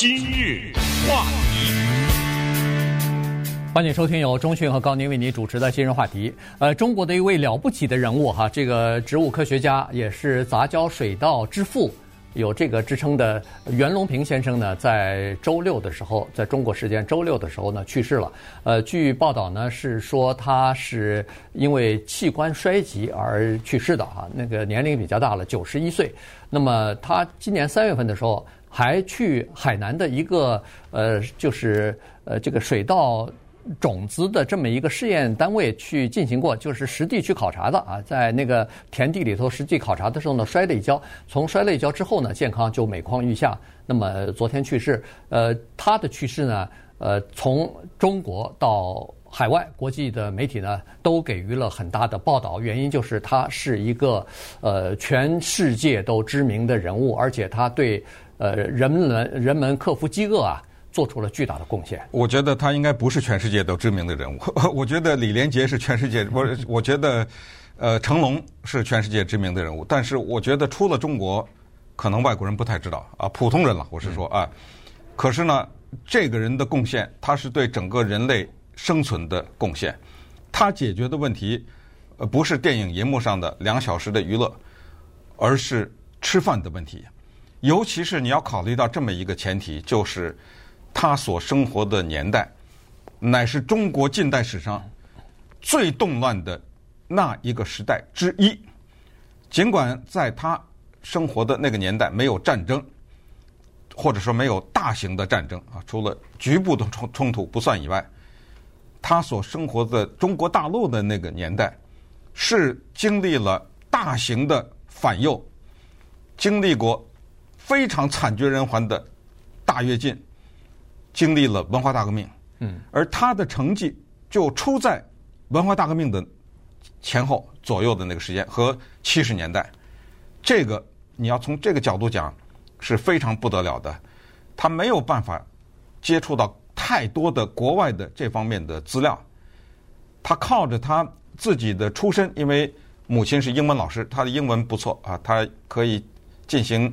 今日话题，欢迎收听由中讯和高宁为您主持的今日话题。呃，中国的一位了不起的人物哈，这个植物科学家也是杂交水稻之父。有这个支称的袁隆平先生呢，在周六的时候，在中国时间周六的时候呢去世了。呃，据报道呢是说他是因为器官衰竭而去世的哈，那个年龄比较大了，九十一岁。那么他今年三月份的时候还去海南的一个呃，就是呃这个水稻。种子的这么一个试验单位去进行过，就是实地去考察的啊，在那个田地里头实际考察的时候呢，摔了一跤。从摔了一跤之后呢，健康就每况愈下。那么昨天去世，呃，他的去世呢，呃，从中国到海外，国际的媒体呢都给予了很大的报道。原因就是他是一个呃全世界都知名的人物，而且他对呃人们人们克服饥饿啊。做出了巨大的贡献。我觉得他应该不是全世界都知名的人物。我觉得李连杰是全世界，我我觉得，呃，成龙是全世界知名的人物。但是我觉得出了中国，可能外国人不太知道啊，普通人了，我是说啊。可是呢，这个人的贡献，他是对整个人类生存的贡献。他解决的问题，呃，不是电影银幕上的两小时的娱乐，而是吃饭的问题。尤其是你要考虑到这么一个前提，就是。他所生活的年代，乃是中国近代史上最动乱的那一个时代之一。尽管在他生活的那个年代没有战争，或者说没有大型的战争啊，除了局部的冲冲突不算以外，他所生活的中国大陆的那个年代，是经历了大型的反右，经历过非常惨绝人寰的大跃进。经历了文化大革命，嗯，而他的成绩就出在文化大革命的前后左右的那个时间和七十年代，这个你要从这个角度讲是非常不得了的。他没有办法接触到太多的国外的这方面的资料，他靠着他自己的出身，因为母亲是英文老师，他的英文不错啊，他可以进行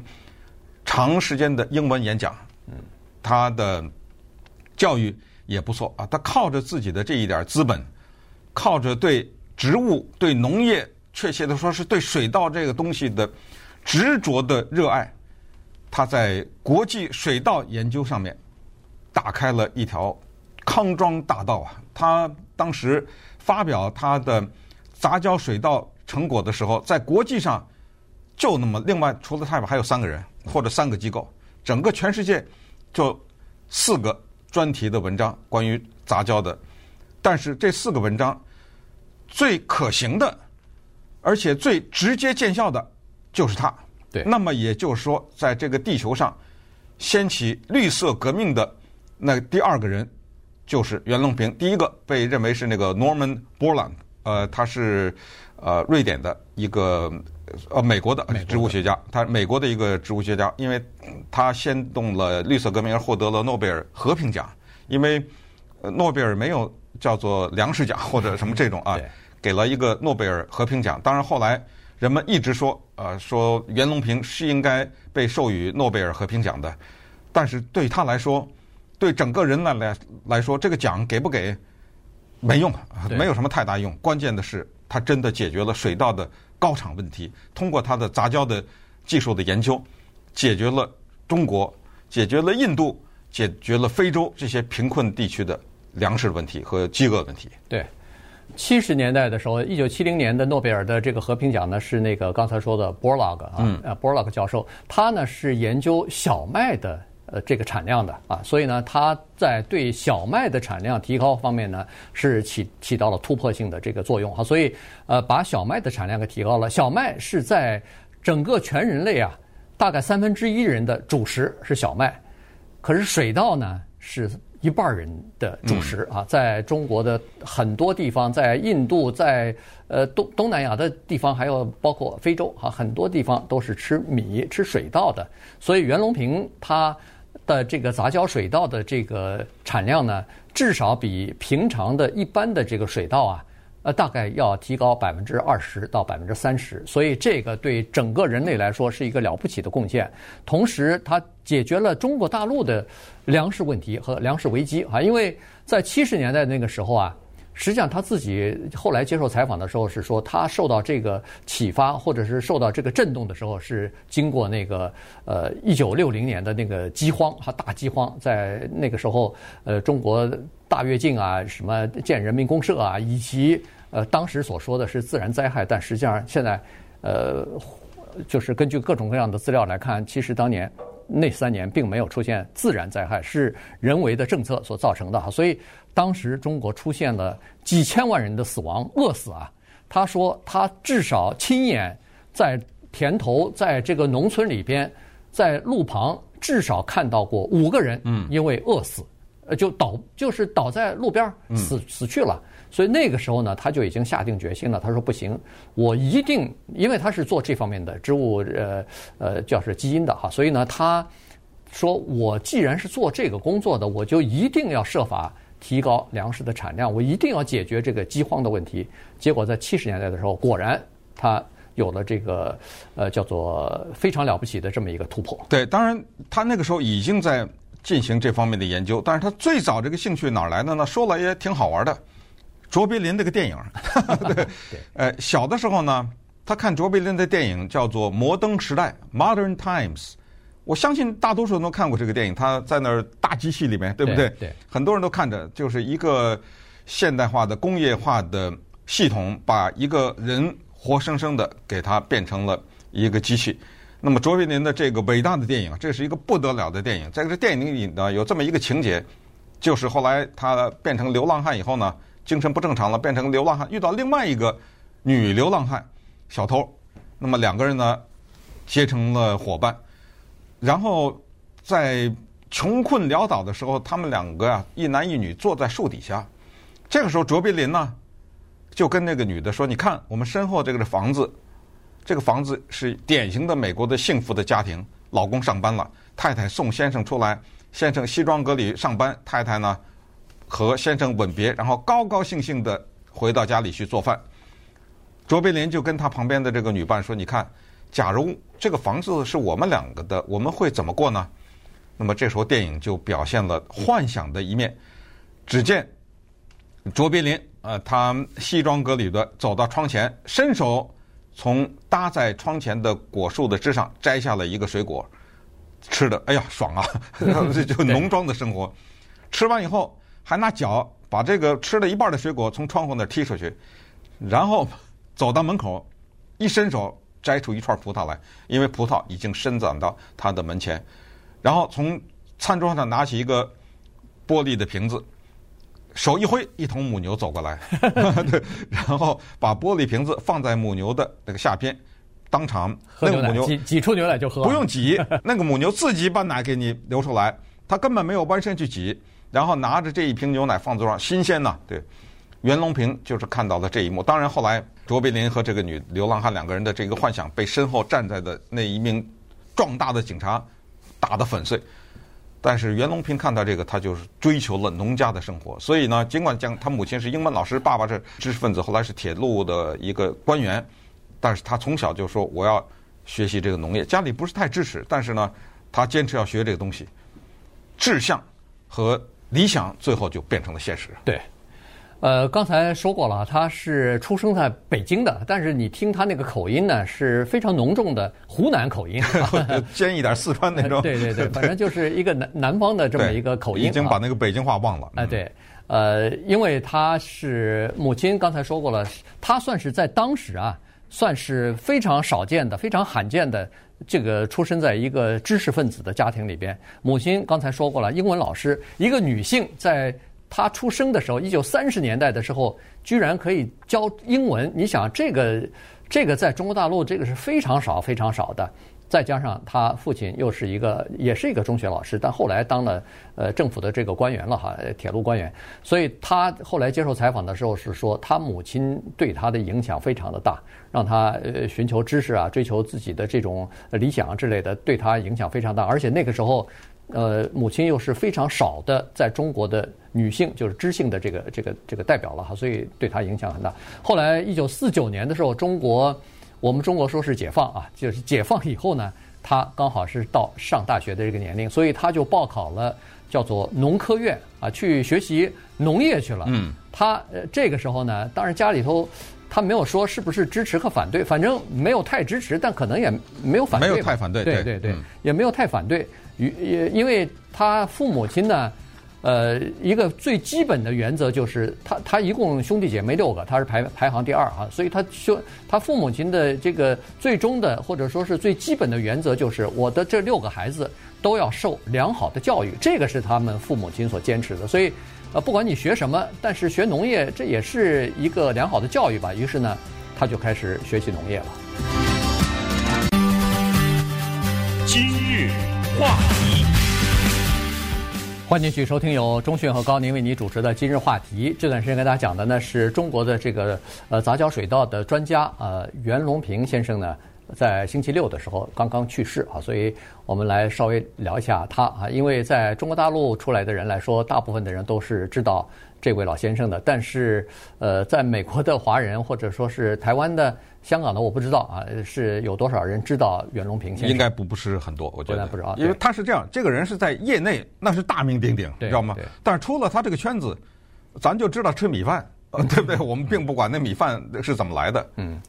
长时间的英文演讲，嗯，他的。教育也不错啊，他靠着自己的这一点资本，靠着对植物、对农业，确切的说是对水稻这个东西的执着的热爱，他在国际水稻研究上面打开了一条康庄大道啊！他当时发表他的杂交水稻成果的时候，在国际上就那么另外除了他以外还有三个人或者三个机构，整个全世界就四个。专题的文章关于杂交的，但是这四个文章最可行的，而且最直接见效的，就是他。对，那么也就是说，在这个地球上掀起绿色革命的那第二个人，就是袁隆平。第一个被认为是那个 Norman Borland，呃，他是呃瑞典的一个。呃，美国的植物学家，他美国的一个植物学家，因为他先动了绿色革命而获得了诺贝尔和平奖，因为诺贝尔没有叫做粮食奖 或者什么这种啊，给了一个诺贝尔和平奖。当然后来人们一直说，呃，说袁隆平是应该被授予诺贝尔和平奖的，但是对他来说，对整个人来来来说，这个奖给不给没用，没有什么太大用。关键的是，它真的解决了水稻的。高产问题，通过它的杂交的技术的研究，解决了中国、解决了印度、解决了非洲这些贫困地区的粮食问题和饥饿问题。对，七十年代的时候，一九七零年的诺贝尔的这个和平奖呢，是那个刚才说的 Borlaug 啊，呃，Borlaug 教授，他呢是研究小麦的。呃，这个产量的啊，所以呢，它在对小麦的产量提高方面呢，是起起到了突破性的这个作用哈。所以，呃，把小麦的产量给提高了。小麦是在整个全人类啊，大概三分之一人的主食是小麦，可是水稻呢是一半人的主食啊。在中国的很多地方，在印度，在呃东东南亚的地方，还有包括非洲啊，很多地方都是吃米、吃水稻的。所以袁隆平他。的这个杂交水稻的这个产量呢，至少比平常的一般的这个水稻啊，呃，大概要提高百分之二十到百分之三十，所以这个对整个人类来说是一个了不起的贡献。同时，它解决了中国大陆的粮食问题和粮食危机啊，因为在七十年代那个时候啊。实际上，他自己后来接受采访的时候是说，他受到这个启发，或者是受到这个震动的时候，是经过那个呃一九六零年的那个饥荒和大饥荒，在那个时候，呃，中国大跃进啊，什么建人民公社啊，以及呃当时所说的是自然灾害，但实际上现在呃就是根据各种各样的资料来看，其实当年。那三年并没有出现自然灾害，是人为的政策所造成的哈。所以当时中国出现了几千万人的死亡，饿死啊。他说他至少亲眼在田头，在这个农村里边，在路旁至少看到过五个人，嗯，因为饿死，呃，就倒就是倒在路边死死去了。所以那个时候呢，他就已经下定决心了。他说：“不行，我一定，因为他是做这方面的植物，呃呃，叫是基因的哈。所以呢，他说我既然是做这个工作的，我就一定要设法提高粮食的产量，我一定要解决这个饥荒的问题。结果在七十年代的时候，果然他有了这个呃叫做非常了不起的这么一个突破。对，当然他那个时候已经在进行这方面的研究，但是他最早这个兴趣哪儿来的呢？说了也挺好玩的。”卓别林那个电影，对，呃，小的时候呢，他看卓别林的电影叫做《摩登时代》（Modern Times）。我相信大多数人都看过这个电影。他在那儿大机器里面，对不对？对，很多人都看着，就是一个现代化的工业化的系统，把一个人活生生的给他变成了一个机器。那么卓别林的这个伟大的电影，这是一个不得了的电影。在这电影里呢，有这么一个情节，就是后来他变成流浪汉以后呢。精神不正常了，变成流浪汉，遇到另外一个女流浪汉小偷，那么两个人呢结成了伙伴，然后在穷困潦倒的时候，他们两个啊一男一女坐在树底下，这个时候卓别林呢就跟那个女的说：“你看，我们身后这个房子，这个房子是典型的美国的幸福的家庭，老公上班了，太太送先生出来，先生西装革履上班，太太呢。”和先生吻别，然后高高兴兴地回到家里去做饭。卓别林就跟他旁边的这个女伴说：“你看，假如这个房子是我们两个的，我们会怎么过呢？”那么这时候电影就表现了幻想的一面。只见卓别林，呃，他西装革履地走到窗前，伸手从搭在窗前的果树的枝上摘下了一个水果，吃的，哎呀，爽啊！这 就农庄的生活。吃完以后。还拿脚把这个吃了一半的水果从窗户那踢出去，然后走到门口，一伸手摘出一串葡萄来，因为葡萄已经伸展到他的门前，然后从餐桌上拿起一个玻璃的瓶子，手一挥，一头母牛走过来，对，然后把玻璃瓶子放在母牛的那个下边，当场那个母牛挤挤出牛奶就喝，不用挤，那个母牛自己把奶给你流出来，它根本没有弯身去挤。然后拿着这一瓶牛奶放桌上，新鲜呐，对，袁隆平就是看到了这一幕。当然后来卓别林和这个女流浪汉两个人的这个幻想被身后站在的那一名壮大的警察打得粉碎。但是袁隆平看到这个，他就是追求了农家的生活。所以呢，尽管讲他母亲是英文老师，爸爸是知识分子，后来是铁路的一个官员，但是他从小就说我要学习这个农业。家里不是太支持，但是呢，他坚持要学这个东西，志向和。理想最后就变成了现实。对，呃，刚才说过了，他是出生在北京的，但是你听他那个口音呢，是非常浓重的湖南口音，尖一点四川那种。对对对，反正就是一个南南方的这么一个口音。已经把那个北京话忘了。哎，对，呃，因为他是母亲刚才说过了，他算是在当时啊，算是非常少见的、非常罕见的。这个出生在一个知识分子的家庭里边，母亲刚才说过了，英文老师，一个女性，在他出生的时候，一九三十年代的时候，居然可以教英文。你想，这个这个在中国大陆，这个是非常少、非常少的。再加上他父亲又是一个，也是一个中学老师，但后来当了呃政府的这个官员了哈，铁路官员。所以他后来接受采访的时候是说，他母亲对他的影响非常的大，让他呃寻求知识啊，追求自己的这种理想之类的，对他影响非常大。而且那个时候，呃，母亲又是非常少的在中国的女性，就是知性的这个这个这个代表了哈，所以对她影响很大。后来一九四九年的时候，中国我们中国说是解放啊，就是解放以后呢，她刚好是到上大学的这个年龄，所以她就报考了叫做农科院啊，去学习农业去了。嗯，她呃这个时候呢，当然家里头。他没有说是不是支持和反对，反正没有太支持，但可能也没有反对。没有太反对，对对对，也没有太反对。与也因为他父母亲呢，呃，一个最基本的原则就是他他一共兄弟姐妹六个，他是排排行第二啊，所以他兄他父母亲的这个最终的或者说是最基本的原则就是我的这六个孩子都要受良好的教育，这个是他们父母亲所坚持的，所以。呃，不管你学什么，但是学农业这也是一个良好的教育吧。于是呢，他就开始学习农业了。话题，欢迎继续收听由中讯和高宁为你主持的《今日话题》。这段时间跟大家讲的呢是中国的这个呃杂交水稻的专家呃袁隆平先生呢。在星期六的时候刚刚去世啊，所以我们来稍微聊一下他啊。因为在中国大陆出来的人来说，大部分的人都是知道这位老先生的。但是，呃，在美国的华人或者说是台湾的、香港的，我不知道啊，是有多少人知道袁隆平先生？应该不不是很多，我觉得不知道，因为他是这样，这个人是在业内那是大名鼎鼎，知道吗？但是出了他这个圈子，咱就知道吃米饭，对不对？我们并不管那米饭是怎么来的，嗯。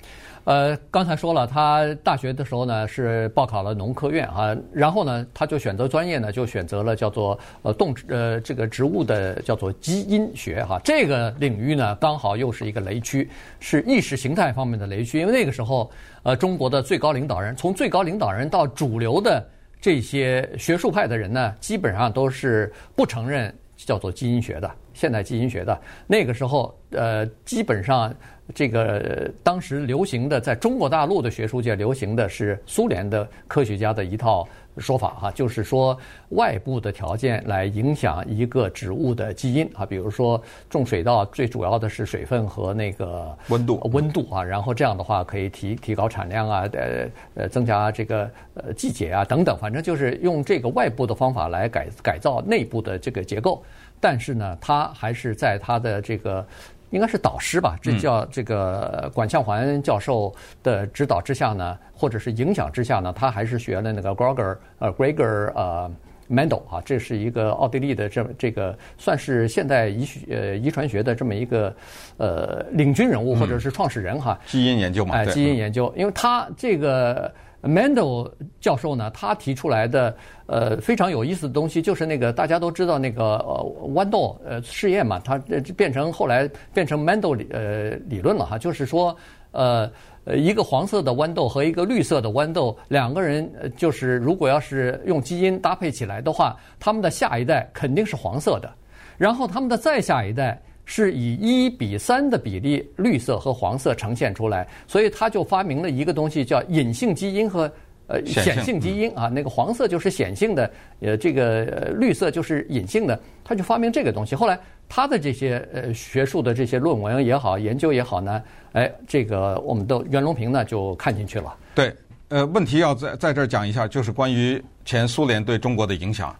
呃，刚才说了，他大学的时候呢是报考了农科院啊，然后呢他就选择专业呢就选择了叫做呃动呃这个植物的叫做基因学哈，这个领域呢刚好又是一个雷区，是意识形态方面的雷区，因为那个时候呃中国的最高领导人，从最高领导人到主流的这些学术派的人呢，基本上都是不承认叫做基因学的，现代基因学的，那个时候呃基本上。这个当时流行的，在中国大陆的学术界流行的是苏联的科学家的一套说法哈，就是说外部的条件来影响一个植物的基因啊，比如说种水稻最主要的是水分和那个温度温度啊，然后这样的话可以提提高产量啊，呃呃增加这个呃季节啊等等，反正就是用这个外部的方法来改改造内部的这个结构，但是呢，它还是在它的这个。应该是导师吧，这叫这个管向环教授的指导之下呢，或者是影响之下呢，他还是学了那个 Gregor 呃 Gregor 呃 Mendel 啊，这是一个奥地利的这这个算是现代遗学呃遗传学的这么一个呃领军人物或者是创始人哈。基因研究嘛，哎，基因研究，因为他这个。Mendel 教授呢，他提出来的呃非常有意思的东西，就是那个大家都知道那个呃豌豆呃试验嘛，它变成后来变成 Mendel 理呃理论了哈，就是说呃呃一个黄色的豌豆和一个绿色的豌豆两个人就是如果要是用基因搭配起来的话，他们的下一代肯定是黄色的，然后他们的再下一代。是以一比三的比例，绿色和黄色呈现出来，所以他就发明了一个东西，叫隐性基因和呃显性基因啊。那个黄色就是显性的，呃，这个绿色就是隐性的，他就发明这个东西。后来他的这些呃学术的这些论文也好，研究也好呢，哎，这个我们的袁隆平呢就看进去了。对，呃，问题要在在这儿讲一下，就是关于前苏联对中国的影响。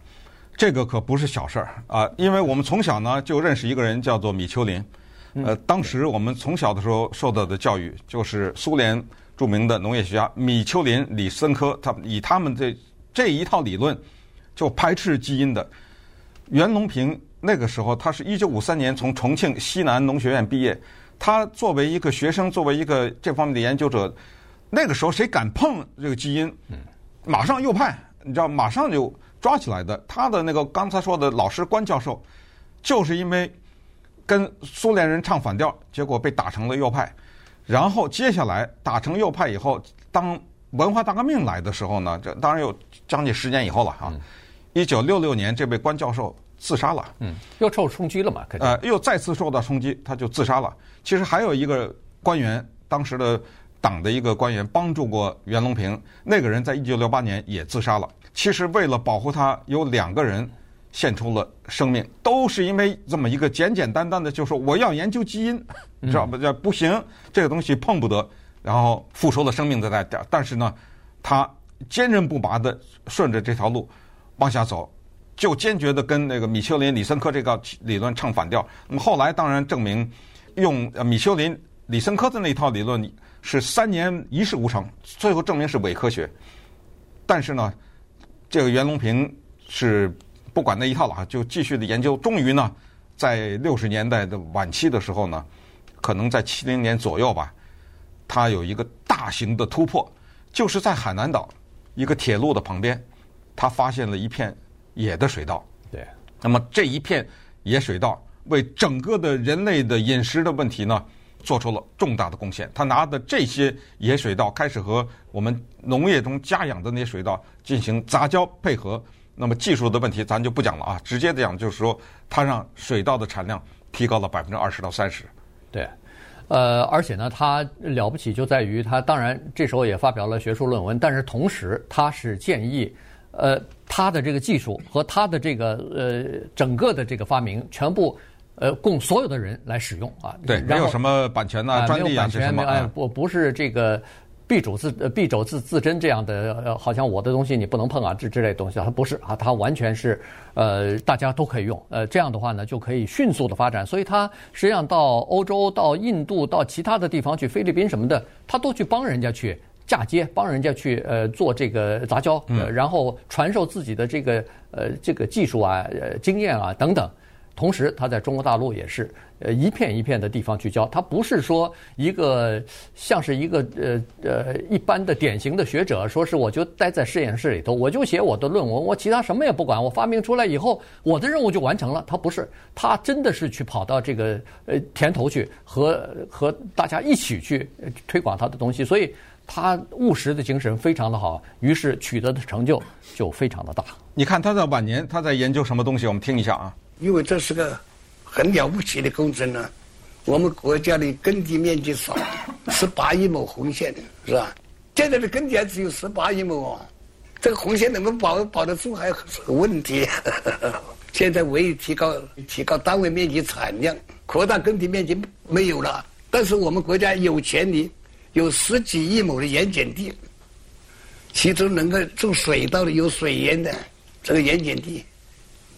这个可不是小事儿啊，因为我们从小呢就认识一个人，叫做米丘林。呃，当时我们从小的时候受到的教育，就是苏联著名的农业学家米丘林、李森科，他以他们这这一套理论，就排斥基因的。袁隆平那个时候，他是一九五三年从重庆西南农学院毕业，他作为一个学生，作为一个这方面的研究者，那个时候谁敢碰这个基因，马上右派，你知道，马上就。抓起来的，他的那个刚才说的老师关教授，就是因为跟苏联人唱反调，结果被打成了右派。然后接下来打成右派以后，当文化大革命来的时候呢，这当然有将近十年以后了啊。一九六六年，这位关教授自杀了。嗯，又受冲击了嘛？呃，又再次受到冲击，他就自杀了。其实还有一个官员，当时的党的一个官员帮助过袁隆平，那个人在一九六八年也自杀了。其实为了保护他，有两个人献出了生命，都是因为这么一个简简单单的，就是说我要研究基因，知道不？这不行，这个东西碰不得，然后付出了生命的代价。但是呢，他坚韧不拔的顺着这条路往下走，就坚决的跟那个米丘林、李森科这个理论唱反调。那么后来当然证明，用米丘林、李森科的那一套理论是三年一事无成，最后证明是伪科学。但是呢，这个袁隆平是不管那一套了，就继续的研究。终于呢，在六十年代的晚期的时候呢，可能在七零年左右吧，他有一个大型的突破，就是在海南岛一个铁路的旁边，他发现了一片野的水稻。对，那么这一片野水稻为整个的人类的饮食的问题呢，做出了重大的贡献。他拿的这些野水稻开始和我们农业中家养的那些水稻进行杂交配合。那么技术的问题咱就不讲了啊，直接讲就是说，他让水稻的产量提高了百分之二十到三十。对，呃，而且呢，他了不起就在于他当然这时候也发表了学术论文，但是同时他是建议，呃，他的这个技术和他的这个呃整个的这个发明全部。呃，供所有的人来使用啊。对，没有什么版权呐、专利啊这什么。哎，不不是这个敝帚自敝帚自自珍这样的，呃，好像我的东西你不能碰啊，这之类东西，它不是啊，它完全是呃大家都可以用。呃，这样的话呢，就可以迅速的发展。所以它实际上到欧洲、到印度、到其他的地方去，菲律宾什么的，它都去帮人家去嫁接，帮人家去呃做这个杂交，呃，然后传授自己的这个呃这个技术啊、呃经验啊等等。同时，他在中国大陆也是，呃，一片一片的地方去教。他不是说一个像是一个呃呃一般的典型的学者，说是我就待在实验室里头，我就写我的论文，我其他什么也不管，我发明出来以后，我的任务就完成了。他不是，他真的是去跑到这个呃田头去，和和大家一起去推广他的东西，所以他务实的精神非常的好，于是取得的成就就非常的大。你看他在晚年，他在研究什么东西？我们听一下啊。因为这是个很了不起的工程呢，我们国家的耕地面积少，十八亿亩红线是吧？现在的耕地还只有十八亿亩哦，这个红线能不能保保得住还是个问题。现在唯一提高提高单位面积产量，扩大耕地面积没有了，但是我们国家有潜力，有十几亿亩的盐碱地，其中能够种水稻的有水盐的这个盐碱地，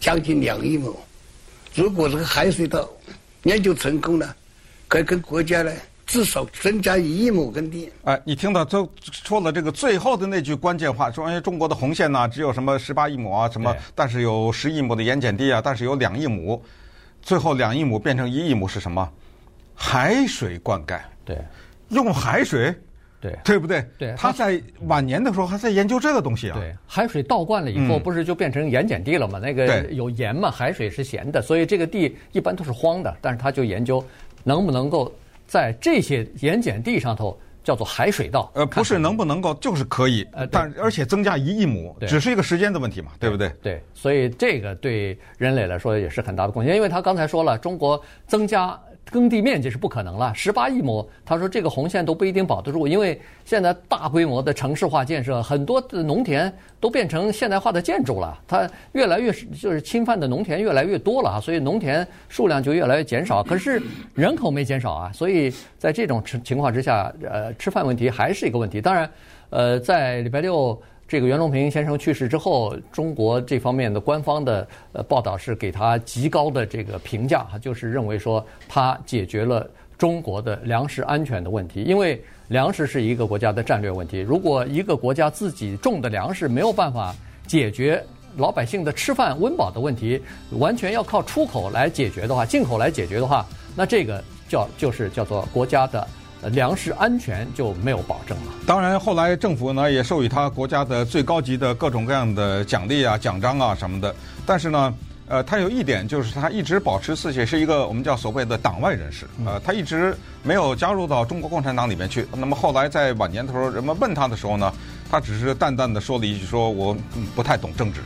将近两亿亩。如果这个海水稻研究成功了，可以跟国家呢至少增加一亿亩耕地。哎，你听到都说了这个最后的那句关键话，说哎中国的红线呢只有什么十八亿亩啊什么，但是有十亿亩的盐碱地啊，但是有两亿亩，最后两亿亩变成一亿亩是什么？海水灌溉。对，用海水。对，对不对？对，他在晚年的时候还在研究这个东西啊。对，海水倒灌了以后，不是就变成盐碱地了吗？嗯、那个有盐嘛，海水是咸的，所以这个地一般都是荒的。但是他就研究能不能够在这些盐碱地上头叫做海水稻。呃，不是能不能够，就是可以。呃，但而且增加一亿亩，只是一个时间的问题嘛，对，对不对？对，所以这个对人类来说也是很大的贡献，因为他刚才说了，中国增加。耕地面积是不可能了，十八亿亩，他说这个红线都不一定保得住，因为现在大规模的城市化建设，很多的农田都变成现代化的建筑了，它越来越就是侵犯的农田越来越多了啊，所以农田数量就越来越减少，可是人口没减少啊，所以在这种情情况之下，呃，吃饭问题还是一个问题。当然，呃，在礼拜六。这个袁隆平先生去世之后，中国这方面的官方的呃报道是给他极高的这个评价哈，就是认为说他解决了中国的粮食安全的问题。因为粮食是一个国家的战略问题，如果一个国家自己种的粮食没有办法解决老百姓的吃饭温饱的问题，完全要靠出口来解决的话，进口来解决的话，那这个叫就是叫做国家的。粮食安全就没有保证了。当然，后来政府呢也授予他国家的最高级的各种各样的奖励啊、奖章啊什么的。但是呢，呃，他有一点就是他一直保持自己是一个我们叫所谓的党外人士，呃，他一直没有加入到中国共产党里面去。那么后来在晚年的时候，人们问他的时候呢，他只是淡淡的说了一句：“说我不太懂政治。”